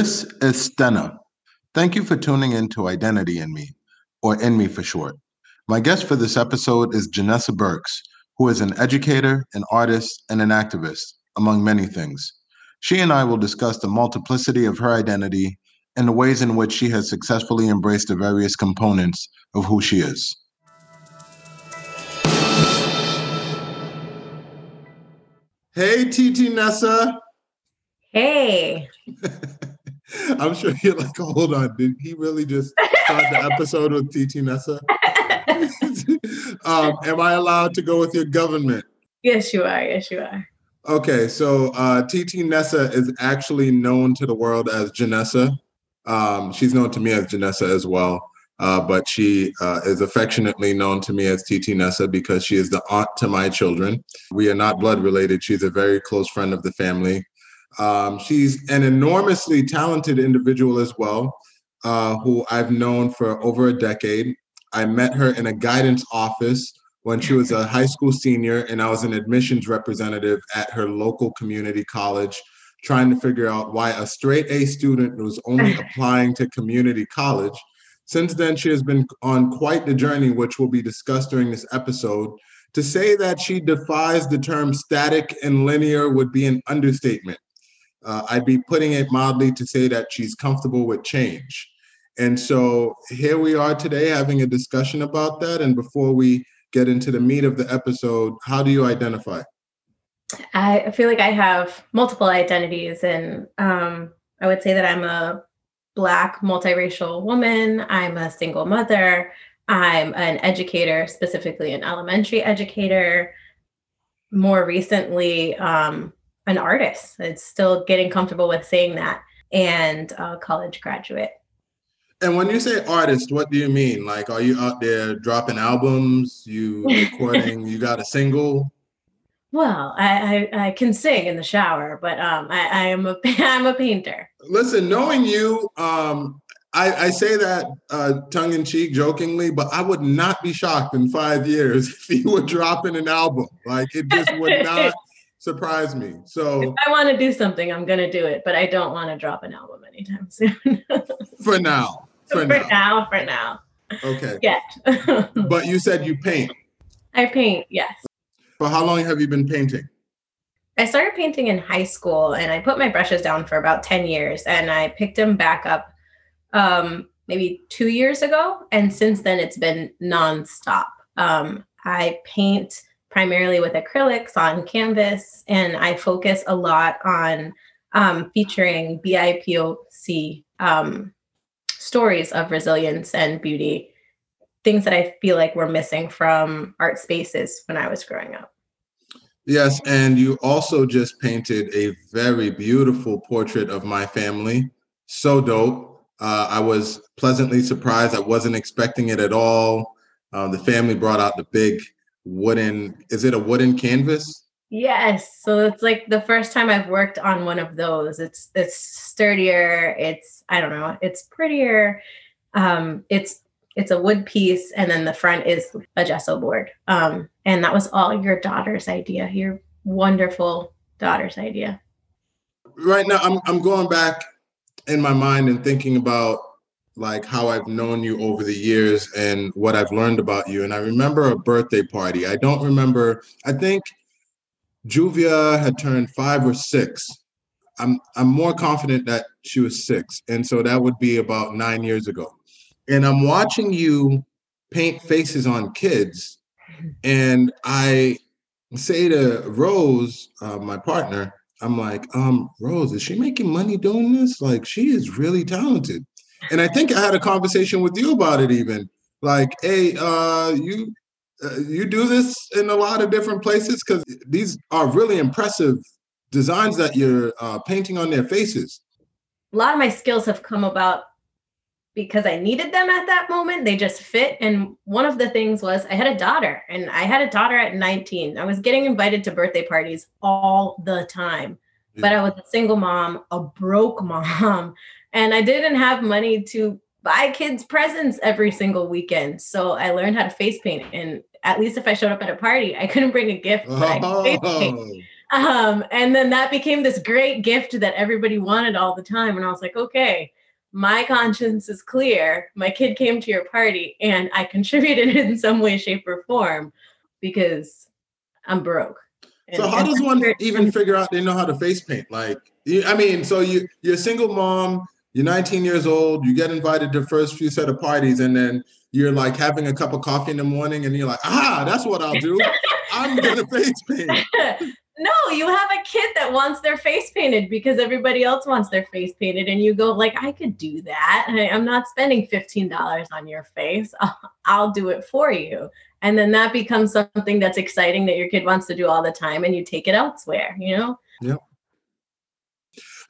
This is Stena. Thank you for tuning in to Identity in Me, or In Me for short. My guest for this episode is Jennessa Burks, who is an educator, an artist, and an activist, among many things. She and I will discuss the multiplicity of her identity and the ways in which she has successfully embraced the various components of who she is. Hey, TT Nessa. Hey. I'm sure you're like, hold on, did he really just start the episode with TT Nessa? um, am I allowed to go with your government? Yes, you are. Yes, you are. Okay, so uh, TT Nessa is actually known to the world as Jennessa. Um, she's known to me as Jennessa as well, uh, but she uh, is affectionately known to me as TT Nessa because she is the aunt to my children. We are not blood related. She's a very close friend of the family. Um, she's an enormously talented individual as well, uh, who I've known for over a decade. I met her in a guidance office when she was a high school senior, and I was an admissions representative at her local community college, trying to figure out why a straight A student was only applying to community college. Since then, she has been on quite the journey, which will be discussed during this episode. To say that she defies the term static and linear would be an understatement. Uh, I'd be putting it mildly to say that she's comfortable with change. And so here we are today having a discussion about that. And before we get into the meat of the episode, how do you identify? I feel like I have multiple identities, and um, I would say that I'm a Black multiracial woman, I'm a single mother, I'm an educator, specifically an elementary educator. More recently, um, an artist. It's still getting comfortable with saying that, and a college graduate. And when you say artist, what do you mean? Like, are you out there dropping albums? You recording? you got a single? Well, I, I, I, can sing in the shower, but um, I, I am a I'm a painter. Listen, knowing you, um, I, I say that uh, tongue in cheek, jokingly, but I would not be shocked in five years if you were dropping an album. Like it just would not surprise me. So if I want to do something, I'm gonna do it, but I don't want to drop an album anytime soon. for now. For, for now. now. For now. Okay. Yeah. but you said you paint. I paint, yes. For how long have you been painting? I started painting in high school and I put my brushes down for about 10 years and I picked them back up um, maybe two years ago. And since then, it's been nonstop. Um, I paint primarily with acrylics on canvas, and I focus a lot on um, featuring BIPOC um, stories of resilience and beauty, things that I feel like were missing from art spaces when I was growing up. Yes, and you also just painted a very beautiful portrait of my family. So dope. Uh, I was pleasantly surprised. I wasn't expecting it at all. Uh, the family brought out the big wooden is it a wooden canvas? Yes so it's like the first time i've worked on one of those. It's it's sturdier it's i don't know it's prettier. Um it's it's a wood piece and then the front is a gesso board. Um and that was all your daughter's idea your wonderful daughter's idea. Right now i'm, I'm going back in my mind and thinking about like how I've known you over the years and what I've learned about you. And I remember a birthday party. I don't remember, I think Juvia had turned five or six. I'm I'm more confident that she was six. And so that would be about nine years ago. And I'm watching you paint faces on kids. And I say to Rose, uh, my partner, I'm like, um, Rose, is she making money doing this? Like, she is really talented. And I think I had a conversation with you about it even. Like, hey, uh, you uh, you do this in a lot of different places because these are really impressive designs that you're uh, painting on their faces. A lot of my skills have come about because I needed them at that moment. They just fit. And one of the things was I had a daughter, and I had a daughter at 19. I was getting invited to birthday parties all the time, yeah. but I was a single mom, a broke mom and I didn't have money to buy kids presents every single weekend. So I learned how to face paint. And at least if I showed up at a party, I couldn't bring a gift. I, Um, and then that became this great gift that everybody wanted all the time. And I was like, okay, my conscience is clear. My kid came to your party and I contributed in some way, shape, or form because I'm broke. So how does one even figure out they know how to face paint? Like, I mean, so you you're a single mom, you're 19 years old, you get invited to first few set of parties, and then you're like having a cup of coffee in the morning, and you're like, ah, that's what I'll do. I'm gonna face paint. no, you have a kid that wants their face painted because everybody else wants their face painted, and you go like, I could do that. I'm not spending fifteen dollars on your face. I'll, I'll do it for you, and then that becomes something that's exciting that your kid wants to do all the time, and you take it elsewhere. You know. Yeah.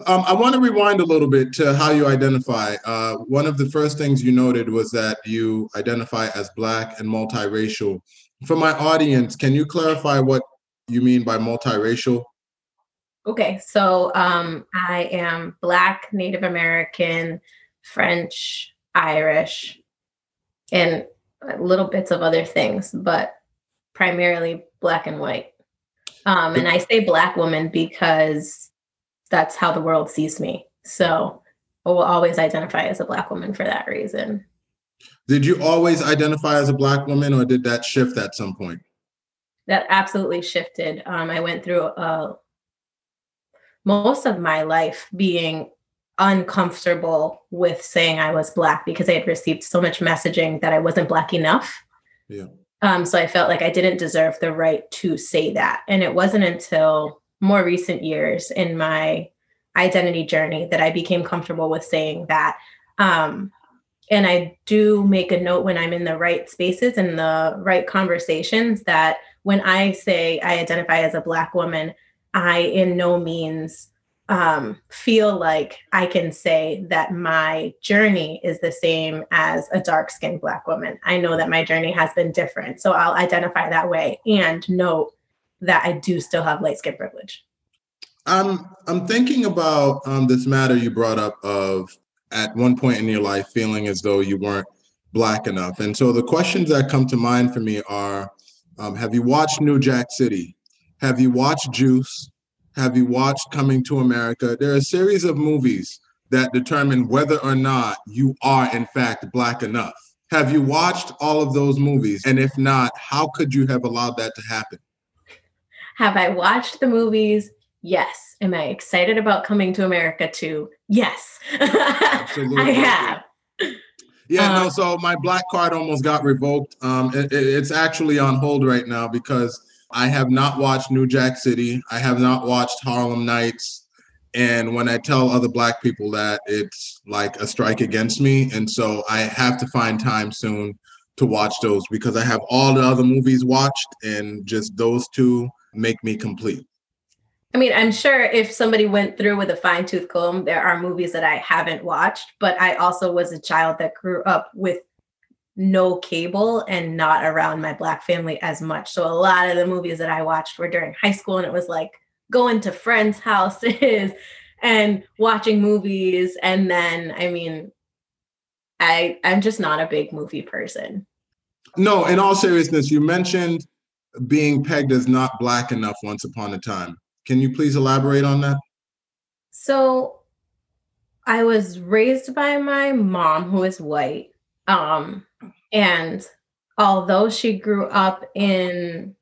Um, I want to rewind a little bit to how you identify. Uh, one of the first things you noted was that you identify as Black and multiracial. For my audience, can you clarify what you mean by multiracial? Okay, so um, I am Black, Native American, French, Irish, and little bits of other things, but primarily Black and white. Um, and I say Black woman because that's how the world sees me. So I will always identify as a Black woman for that reason. Did you always identify as a Black woman, or did that shift at some point? that absolutely shifted. Um, I went through uh, most of my life being uncomfortable with saying I was Black because I had received so much messaging that I wasn't Black enough. Yeah. Um, so I felt like I didn't deserve the right to say that. And it wasn't until more recent years in my identity journey that I became comfortable with saying that. Um, and I do make a note when I'm in the right spaces and the right conversations that when I say I identify as a Black woman, I in no means um, feel like I can say that my journey is the same as a dark skinned Black woman. I know that my journey has been different. So I'll identify that way and note that I do still have light skin privilege. I'm I'm thinking about um, this matter you brought up of at one point in your life feeling as though you weren't black enough. And so the questions that come to mind for me are um, have you watched New Jack City? Have you watched Juice? Have you watched Coming to America? There are a series of movies that determine whether or not you are, in fact, Black enough. Have you watched all of those movies? And if not, how could you have allowed that to happen? Have I watched the movies? Yes. Am I excited about coming to America too? Yes. Absolutely. I have. Yeah, no. Um, so my black card almost got revoked. Um, it, it's actually on hold right now because I have not watched New Jack City. I have not watched Harlem Nights. And when I tell other black people that, it's like a strike against me. And so I have to find time soon to watch those because I have all the other movies watched, and just those two make me complete. I mean, I'm sure if somebody went through with a fine tooth comb, there are movies that I haven't watched, but I also was a child that grew up with no cable and not around my black family as much. So a lot of the movies that I watched were during high school and it was like going to friends' houses and watching movies and then I mean I I'm just not a big movie person. No, in all seriousness, you mentioned being pegged as not black enough once upon a time. Can you please elaborate on that? So I was raised by my mom who is white. Um, and although she grew up in,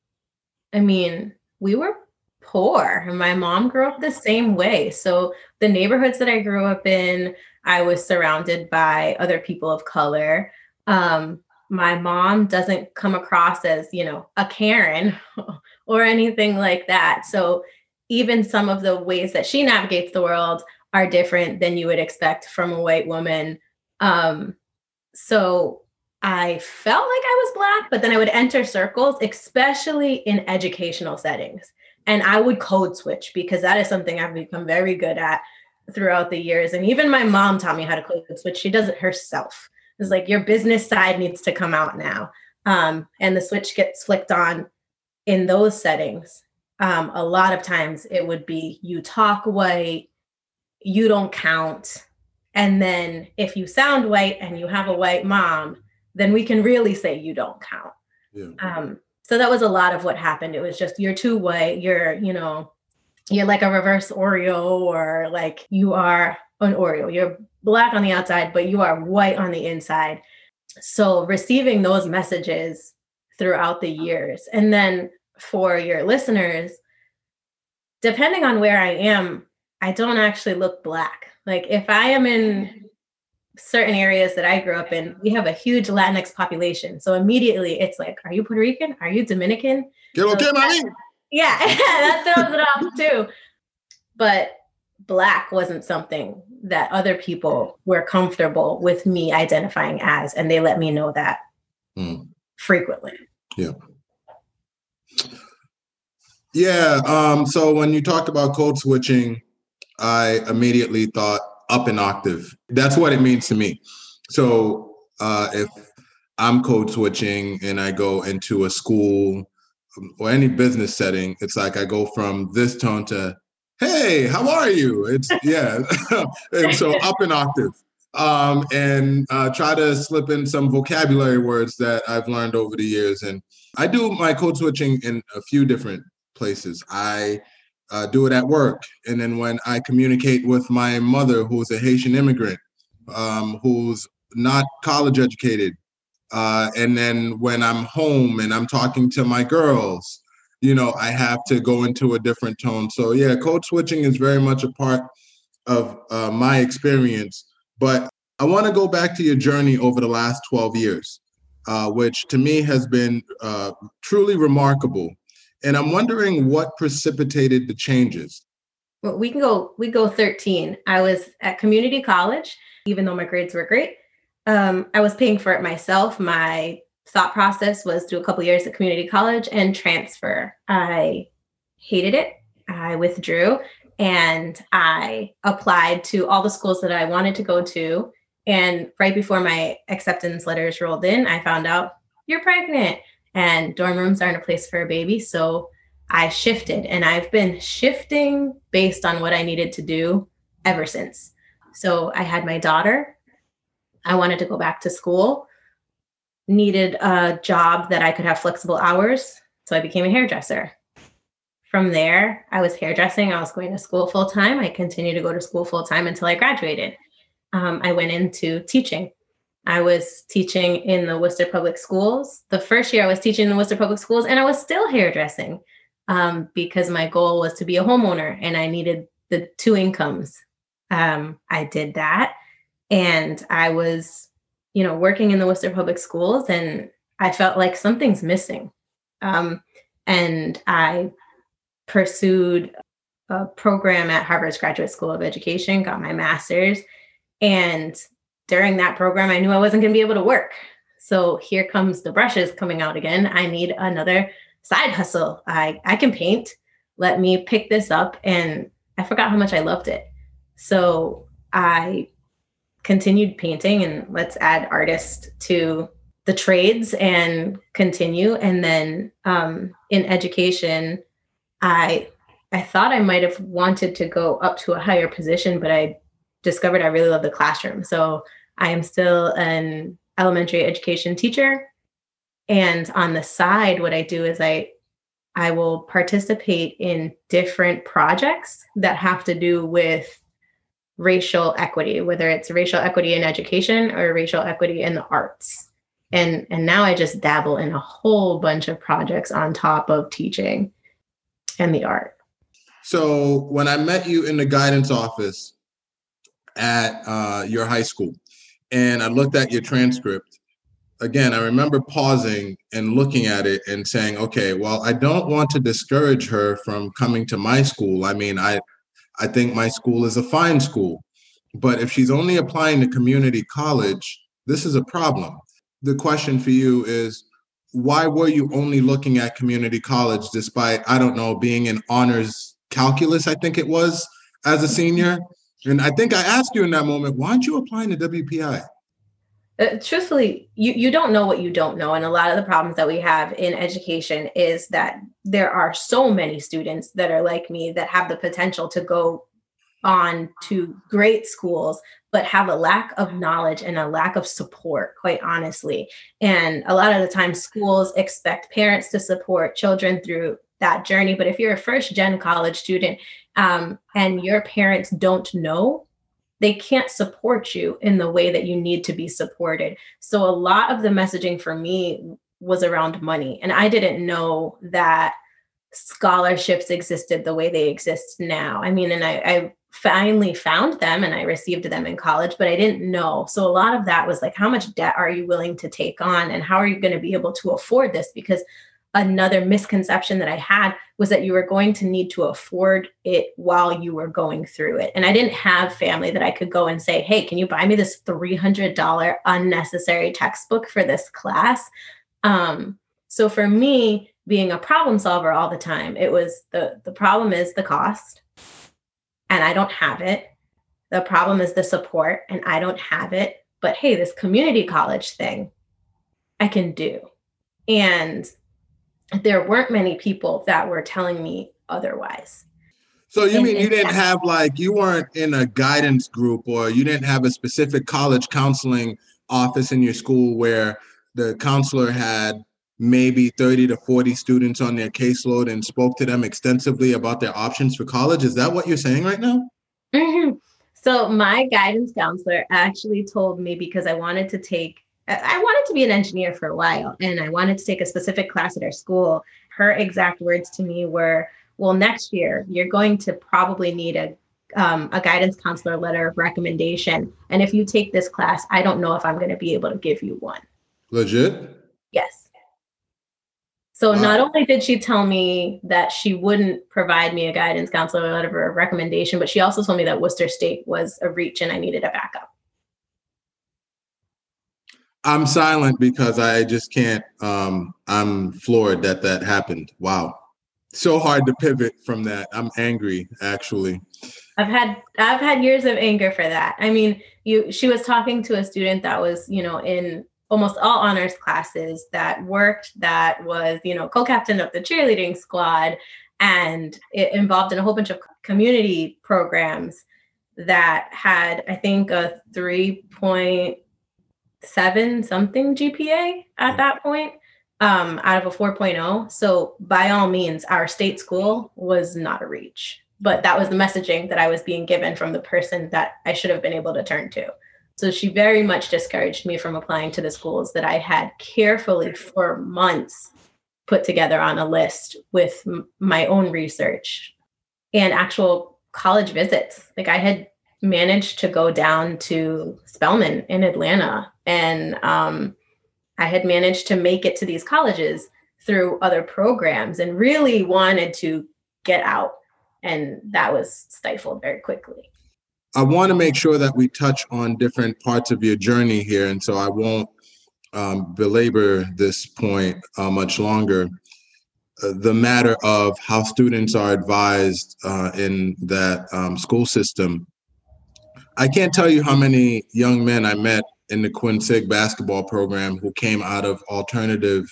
I mean, we were poor. And my mom grew up the same way. So the neighborhoods that I grew up in, I was surrounded by other people of color. Um, my mom doesn't come across as, you know, a Karen or anything like that. So even some of the ways that she navigates the world are different than you would expect from a white woman. Um, so I felt like I was Black, but then I would enter circles, especially in educational settings. And I would code switch because that is something I've become very good at throughout the years. And even my mom taught me how to code switch. She does it herself. It's like your business side needs to come out now. Um, and the switch gets flicked on in those settings um, a lot of times it would be you talk white, you don't count. And then if you sound white and you have a white mom, then we can really say you don't count. Yeah. Um, so that was a lot of what happened. It was just you're too white, you're, you know, you're like a reverse Oreo or like you are an Oreo. You're black on the outside, but you are white on the inside. So receiving those messages throughout the years. And then for your listeners, depending on where I am, I don't actually look black. Like if I am in certain areas that I grew up in, we have a huge Latinx population. So immediately it's like, are you Puerto Rican? Are you Dominican? so okay, mommy. Yeah, that throws it off too. But black wasn't something that other people were comfortable with me identifying as, and they let me know that mm. frequently. Yeah. Yeah. Um, so when you talked about code switching, I immediately thought up an octave. That's what it means to me. So uh, if I'm code switching and I go into a school um, or any business setting, it's like I go from this tone to, hey, how are you? It's, yeah. and so up an octave. Um, and uh, try to slip in some vocabulary words that I've learned over the years. And I do my code switching in a few different places. I uh, do it at work. And then when I communicate with my mother, who's a Haitian immigrant, um, who's not college educated, uh, and then when I'm home and I'm talking to my girls, you know, I have to go into a different tone. So yeah, code switching is very much a part of uh, my experience. But I want to go back to your journey over the last 12 years, uh, which to me has been uh, truly remarkable. And I'm wondering what precipitated the changes. Well, we can go, we go 13. I was at community college, even though my grades were great. Um, I was paying for it myself. My thought process was do a couple years at community college and transfer. I hated it. I withdrew and I applied to all the schools that I wanted to go to. And right before my acceptance letters rolled in, I found out you're pregnant and dorm rooms aren't a place for a baby. So I shifted and I've been shifting based on what I needed to do ever since. So I had my daughter. I wanted to go back to school, needed a job that I could have flexible hours. So I became a hairdresser. From there, I was hairdressing. I was going to school full time. I continued to go to school full time until I graduated. Um, I went into teaching. I was teaching in the Worcester Public Schools. The first year I was teaching in the Worcester Public Schools, and I was still hairdressing um, because my goal was to be a homeowner and I needed the two incomes. Um, I did that. And I was, you know, working in the Worcester Public Schools, and I felt like something's missing. Um, and I pursued a program at Harvard's Graduate School of Education, got my master's, and during that program, I knew I wasn't going to be able to work. So here comes the brushes coming out again. I need another side hustle. I, I can paint. Let me pick this up. And I forgot how much I loved it. So I continued painting and let's add artist to the trades and continue. And then um, in education, I I thought I might have wanted to go up to a higher position, but I discovered I really love the classroom. So I am still an elementary education teacher. And on the side, what I do is I I will participate in different projects that have to do with racial equity, whether it's racial equity in education or racial equity in the arts. And and now I just dabble in a whole bunch of projects on top of teaching and the art. So when I met you in the guidance office at uh, your high school, and I looked at your transcript. Again, I remember pausing and looking at it and saying, okay, well, I don't want to discourage her from coming to my school. I mean, I I think my school is a fine school. But if she's only applying to community college, this is a problem. The question for you is why were you only looking at community college despite, I don't know, being in honors calculus, I think it was, as a senior? And I think I asked you in that moment, why aren't you applying to WPI? Uh, truthfully, you, you don't know what you don't know. And a lot of the problems that we have in education is that there are so many students that are like me that have the potential to go on to great schools, but have a lack of knowledge and a lack of support, quite honestly. And a lot of the time, schools expect parents to support children through that journey. But if you're a first gen college student um, and your parents don't know, they can't support you in the way that you need to be supported. So a lot of the messaging for me was around money. And I didn't know that scholarships existed the way they exist now. I mean, and I, I finally found them and I received them in college, but I didn't know. So a lot of that was like, how much debt are you willing to take on and how are you going to be able to afford this? Because another misconception that I had was that you were going to need to afford it while you were going through it. And I didn't have family that I could go and say, hey, can you buy me this $300 unnecessary textbook for this class? Um, so for me, being a problem solver all the time, it was the the problem is the cost and I don't have it. The problem is the support and I don't have it. But hey, this community college thing I can do. And there weren't many people that were telling me otherwise. So you mean you didn't have like you weren't in a guidance group or you didn't have a specific college counseling office in your school where the counselor had maybe 30 to 40 students on their caseload and spoke to them extensively about their options for college. Is that what you're saying right now? Mm-hmm. So, my guidance counselor actually told me because I wanted to take, I wanted to be an engineer for a while and I wanted to take a specific class at our school. Her exact words to me were, Well, next year, you're going to probably need a um, a guidance counselor letter of recommendation. And if you take this class, I don't know if I'm going to be able to give you one. Legit? Yes. So wow. not only did she tell me that she wouldn't provide me a guidance counselor letter of recommendation, but she also told me that Worcester State was a reach and I needed a backup. I'm silent because I just can't. Um, I'm floored that that happened. Wow, so hard to pivot from that. I'm angry, actually. I've had I've had years of anger for that. I mean, you she was talking to a student that was, you know, in almost all honors classes that worked that was you know co-captain of the cheerleading squad and it involved in a whole bunch of community programs that had i think a 3.7 something gpa at that point um, out of a 4.0 so by all means our state school was not a reach but that was the messaging that i was being given from the person that i should have been able to turn to so she very much discouraged me from applying to the schools that I had carefully for months put together on a list with m- my own research and actual college visits. Like I had managed to go down to Spelman in Atlanta and um, I had managed to make it to these colleges through other programs and really wanted to get out. And that was stifled very quickly. I want to make sure that we touch on different parts of your journey here, and so I won't um, belabor this point uh, much longer. Uh, the matter of how students are advised uh, in that um, school system. I can't tell you how many young men I met in the Quincy basketball program who came out of alternative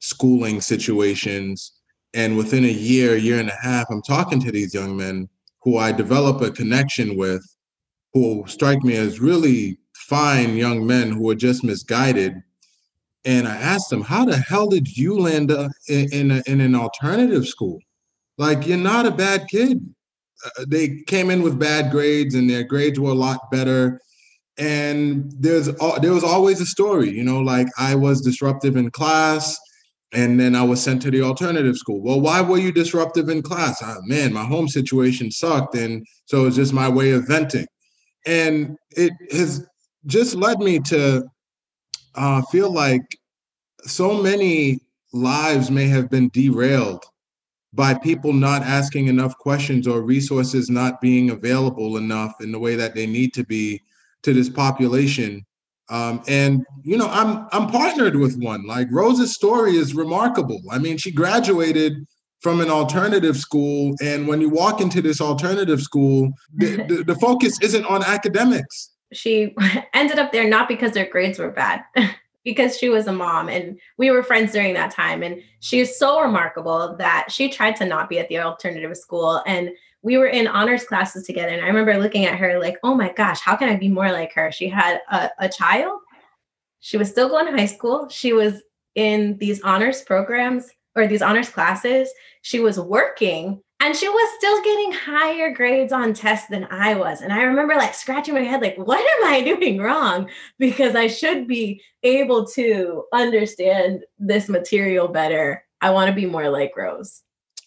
schooling situations. And within a year, year and a half, I'm talking to these young men who I develop a connection with, who strike me as really fine young men who are just misguided. And I asked them, "How the hell did you land uh, in in, a, in an alternative school? Like you're not a bad kid." Uh, they came in with bad grades, and their grades were a lot better. And there's there was always a story, you know, like I was disruptive in class and then I was sent to the alternative school. Well, why were you disruptive in class? Oh, man, my home situation sucked, and so it's just my way of venting. And it has just led me to uh, feel like so many lives may have been derailed by people not asking enough questions or resources not being available enough in the way that they need to be to this population um, and you know, I'm I'm partnered with one. Like Rose's story is remarkable. I mean, she graduated from an alternative school, and when you walk into this alternative school, the, the, the focus isn't on academics. She ended up there not because their grades were bad. because she was a mom and we were friends during that time. And she is so remarkable that she tried to not be at the alternative school. And we were in honors classes together. And i remember looking at her like oh my gosh how can i be more like her? She had a, a child. She was still going to high school. She was in these honors programs or these honors classes, she was working and she was still getting higher grades on tests than I was. And I remember like scratching my head, like, what am I doing wrong? Because I should be able to understand this material better. I want to be more like Rose.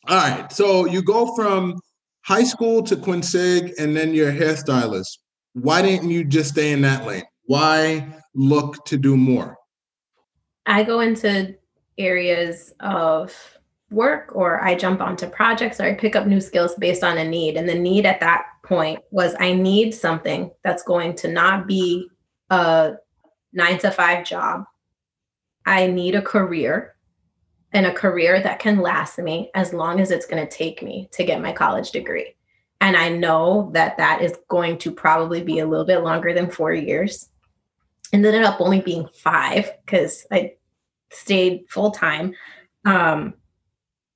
All right. So you go from high school to Quinsig and then you're a hairstylist. Why didn't you just stay in that lane? Why look to do more? I go into areas of work or I jump onto projects or I pick up new skills based on a need. And the need at that point was I need something that's going to not be a nine to five job. I need a career and a career that can last me as long as it's going to take me to get my college degree. And I know that that is going to probably be a little bit longer than four years. And ended up only being five because I stayed full time. Um,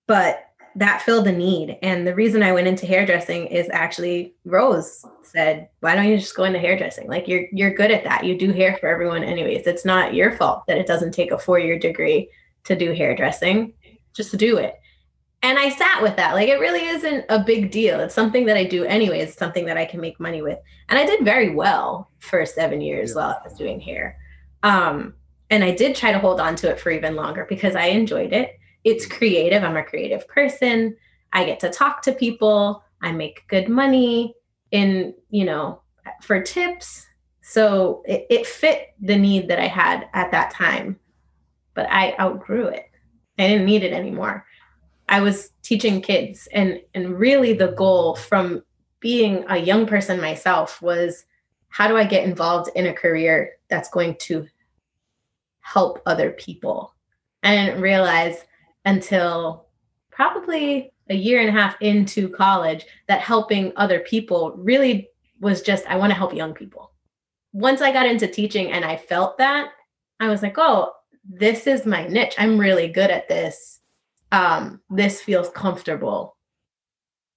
but that filled the need. And the reason I went into hairdressing is actually Rose said, "Why don't you just go into hairdressing? Like you're you're good at that. You do hair for everyone anyways. It's not your fault that it doesn't take a four-year degree to do hairdressing. Just do it." And I sat with that. Like it really isn't a big deal. It's something that I do anyways, it's something that I can make money with. And I did very well for 7 years yeah. while I was doing hair. Um and I did try to hold on to it for even longer because I enjoyed it. It's creative. I'm a creative person. I get to talk to people. I make good money in, you know, for tips. So it, it fit the need that I had at that time, but I outgrew it. I didn't need it anymore. I was teaching kids and and really the goal from being a young person myself was how do I get involved in a career that's going to help other people. I didn't realize until probably a year and a half into college that helping other people really was just, I want to help young people. Once I got into teaching and I felt that, I was like, oh, this is my niche. I'm really good at this. Um, this feels comfortable.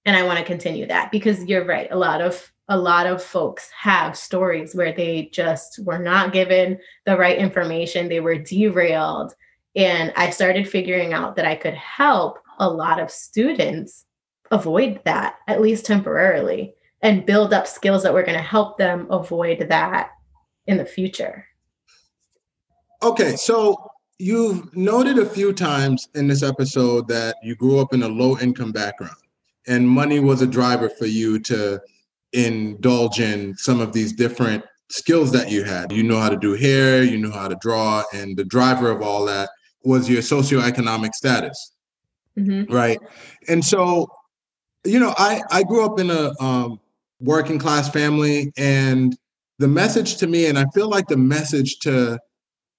And I want to continue that because you're right. A lot of a lot of folks have stories where they just were not given the right information, they were derailed. And I started figuring out that I could help a lot of students avoid that, at least temporarily, and build up skills that were going to help them avoid that in the future. Okay, so you've noted a few times in this episode that you grew up in a low income background and money was a driver for you to indulge in some of these different skills that you had. You know how to do hair, you know how to draw, and the driver of all that was your socioeconomic status. Mm-hmm. Right. And so, you know, I, I grew up in a um, working class family, and the message to me, and I feel like the message to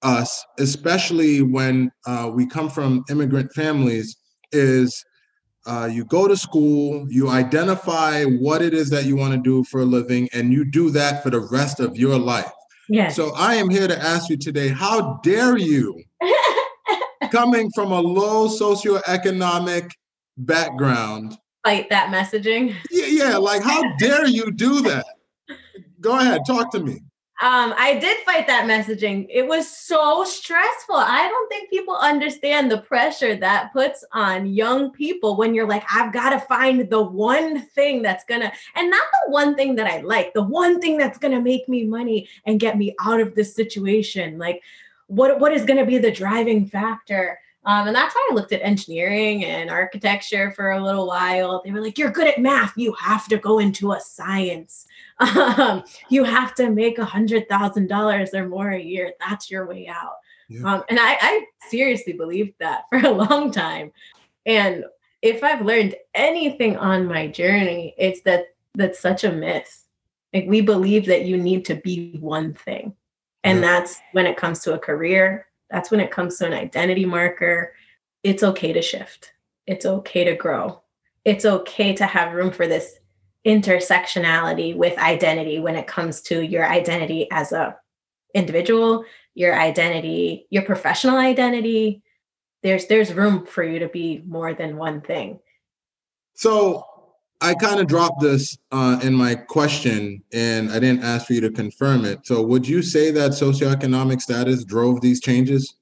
us, especially when uh, we come from immigrant families, is uh, you go to school, you identify what it is that you want to do for a living, and you do that for the rest of your life. Yes. So I am here to ask you today how dare you, coming from a low socioeconomic background, fight that messaging? Yeah, yeah. Like, how dare you do that? Go ahead, talk to me. Um, I did fight that messaging. It was so stressful. I don't think people understand the pressure that puts on young people when you're like, I've got to find the one thing that's gonna, and not the one thing that I like, the one thing that's gonna make me money and get me out of this situation. Like, what what is gonna be the driving factor? Um, and that's why I looked at engineering and architecture for a little while. They were like, You're good at math. You have to go into a science um, you have to make a hundred thousand dollars or more a year. That's your way out. Yeah. Um, and I, I seriously believed that for a long time. And if I've learned anything on my journey, it's that that's such a myth. Like we believe that you need to be one thing. And yeah. that's when it comes to a career, that's when it comes to an identity marker. It's okay to shift. It's okay to grow. It's okay to have room for this intersectionality with identity when it comes to your identity as a individual your identity your professional identity there's there's room for you to be more than one thing so i kind of dropped this uh, in my question and i didn't ask for you to confirm it so would you say that socioeconomic status drove these changes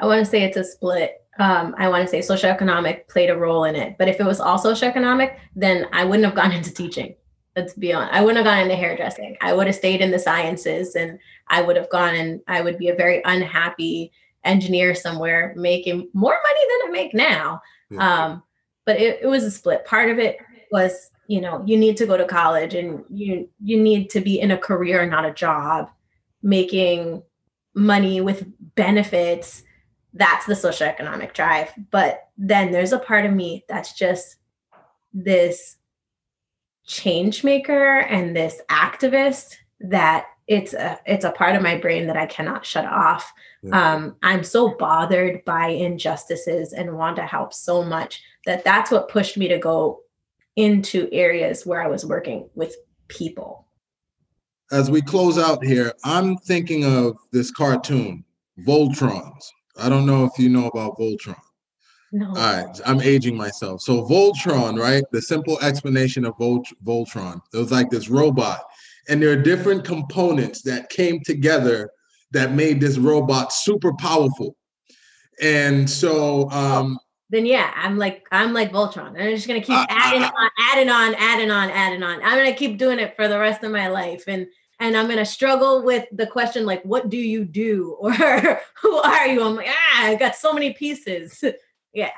i want to say it's a split um, I want to say socioeconomic played a role in it. But if it was all socioeconomic, then I wouldn't have gone into teaching. Let's be honest. I wouldn't have gone into hairdressing. I would have stayed in the sciences and I would have gone and I would be a very unhappy engineer somewhere making more money than I make now. Yeah. Um, but it, it was a split. Part of it was, you know, you need to go to college and you you need to be in a career, not a job, making money with benefits that's the socioeconomic drive. But then there's a part of me that's just this change maker and this activist that it's a it's a part of my brain that I cannot shut off. Yeah. Um, I'm so bothered by injustices and want to help so much that that's what pushed me to go into areas where I was working with people. As we close out here, I'm thinking of this cartoon, Voltrons. I don't know if you know about Voltron. No. All right, I'm aging myself. So Voltron, right? The simple explanation of Volt- Voltron. It was like this robot, and there are different components that came together that made this robot super powerful. And so, um, then yeah, I'm like I'm like Voltron. I'm just gonna keep uh, adding uh, on, adding on, adding on, adding on. I'm gonna keep doing it for the rest of my life, and and I'm gonna struggle with the question like, what do you do or who are you? I'm like, ah, I got so many pieces. yeah.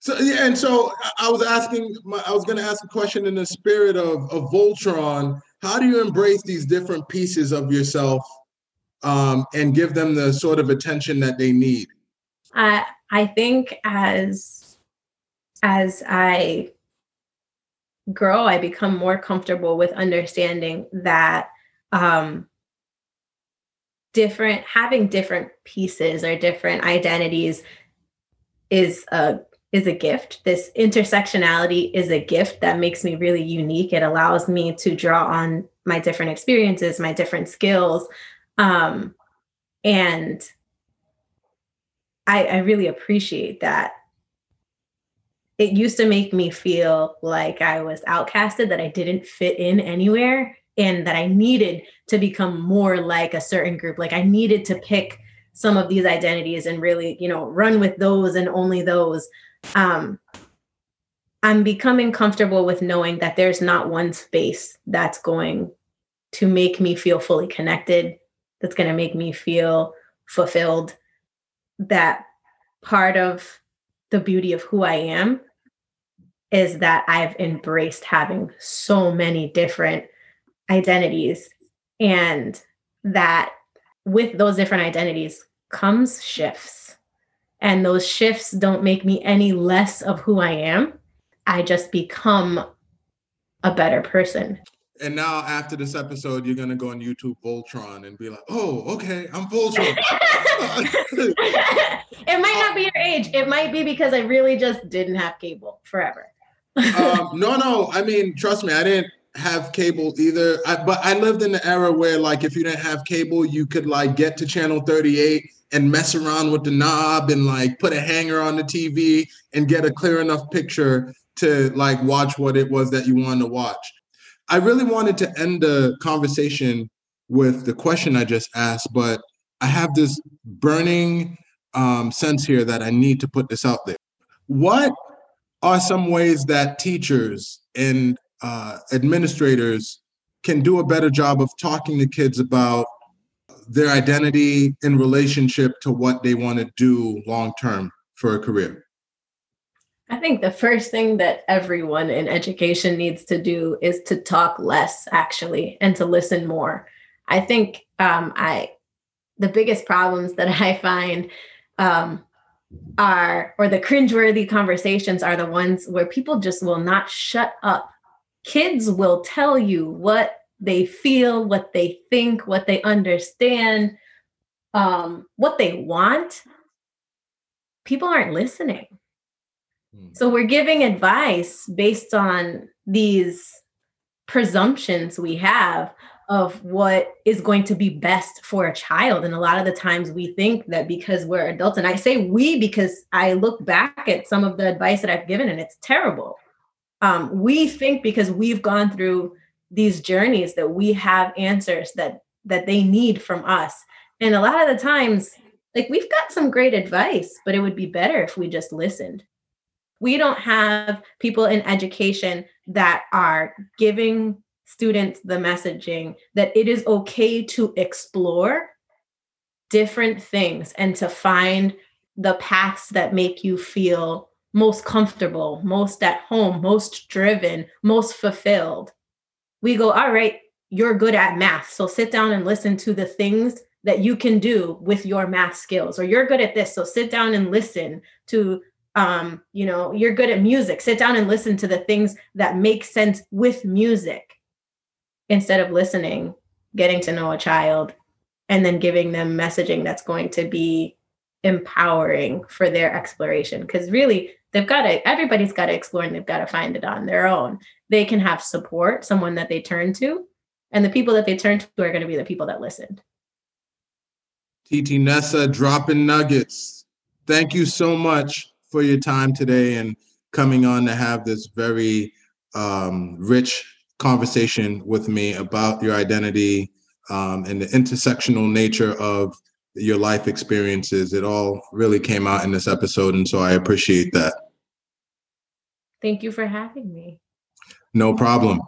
So yeah, and so I was asking, I was going to ask a question in the spirit of of Voltron. How do you embrace these different pieces of yourself um, and give them the sort of attention that they need? I I think as as I grow, I become more comfortable with understanding that um, different having different pieces or different identities is a is a gift. This intersectionality is a gift that makes me really unique. It allows me to draw on my different experiences my different skills um, and I, I really appreciate that it used to make me feel like i was outcasted that i didn't fit in anywhere and that I needed to become more like a certain group. Like I needed to pick some of these identities and really, you know, run with those and only those. Um, I'm becoming comfortable with knowing that there's not one space that's going to make me feel fully connected, that's going to make me feel fulfilled. That part of the beauty of who I am is that I've embraced having so many different identities and that with those different identities comes shifts. And those shifts don't make me any less of who i am. I just become a better person. And now after this episode you're going to go on youtube voltron and be like oh okay i'm voltron. It might not be your age. It might be because i really just didn't have cable forever um, no no i mean trust me i didn't have cable either. I, but I lived in the era where like if you didn't have cable, you could like get to channel 38 and mess around with the knob and like put a hanger on the TV and get a clear enough picture to like watch what it was that you wanted to watch. I really wanted to end the conversation with the question I just asked, but I have this burning um, sense here that I need to put this out there. What are some ways that teachers and uh, administrators can do a better job of talking to kids about their identity in relationship to what they want to do long term for a career? I think the first thing that everyone in education needs to do is to talk less, actually, and to listen more. I think um, I the biggest problems that I find um, are, or the cringeworthy conversations are the ones where people just will not shut up kids will tell you what they feel, what they think, what they understand, um, what they want. People aren't listening. Hmm. So we're giving advice based on these presumptions we have of what is going to be best for a child. And a lot of the times we think that because we're adults, and I say we because I look back at some of the advice that I've given and it's terrible um, we think because we've gone through these journeys that we have answers that that they need from us and a lot of the times Like we've got some great advice, but it would be better if we just listened. We don't have people in education that are giving students the messaging that it is okay to explore different things and to find the paths that make you feel most comfortable, most at home, most driven, most fulfilled. We go, all right, you're good at math. So sit down and listen to the things that you can do with your math skills or you're good at this so sit down and listen to um you know you're good at music sit down and listen to the things that make sense with music instead of listening getting to know a child and then giving them messaging that's going to be empowering for their exploration. Because really they've got to everybody's got to explore and they've got to find it on their own. They can have support someone that they turn to and the people that they turn to are going to be the people that listened. TT Nessa dropping nuggets. Thank you so much for your time today and coming on to have this very um, rich conversation with me about your identity um, and the intersectional nature of your life experiences. It all really came out in this episode, and so I appreciate that. Thank you for having me. No problem.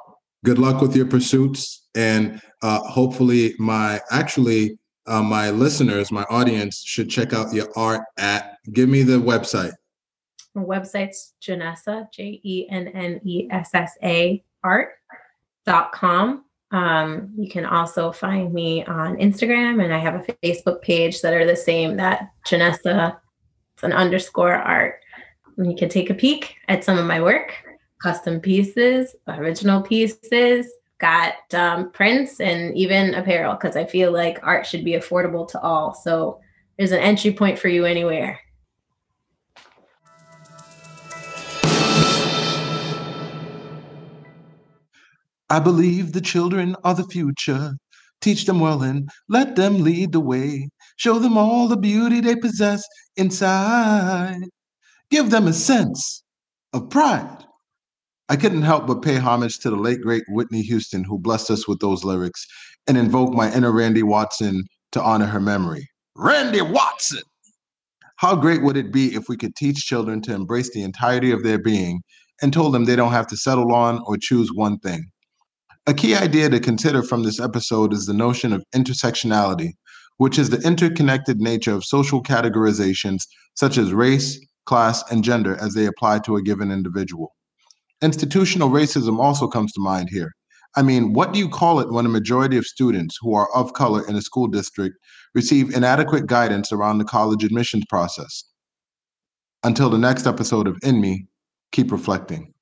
Good luck with your pursuits, and uh, hopefully, my actually uh, my listeners, my audience should check out your art at, give me the website. My website's Jennessa, J E N N E S S A art.com. Um, you can also find me on Instagram and I have a Facebook page that are the same that Jennessa, it's an underscore art. And you can take a peek at some of my work, custom pieces, original pieces, got um, prints and even apparel because I feel like art should be affordable to all. So there's an entry point for you anywhere. I believe the children are the future. Teach them well and let them lead the way. Show them all the beauty they possess inside. Give them a sense of pride I couldn't help but pay homage to the late, great Whitney Houston, who blessed us with those lyrics, and invoke my inner Randy Watson to honor her memory. Randy Watson! How great would it be if we could teach children to embrace the entirety of their being and told them they don't have to settle on or choose one thing? A key idea to consider from this episode is the notion of intersectionality, which is the interconnected nature of social categorizations such as race, class, and gender as they apply to a given individual. Institutional racism also comes to mind here. I mean, what do you call it when a majority of students who are of color in a school district receive inadequate guidance around the college admissions process? Until the next episode of In Me, keep reflecting.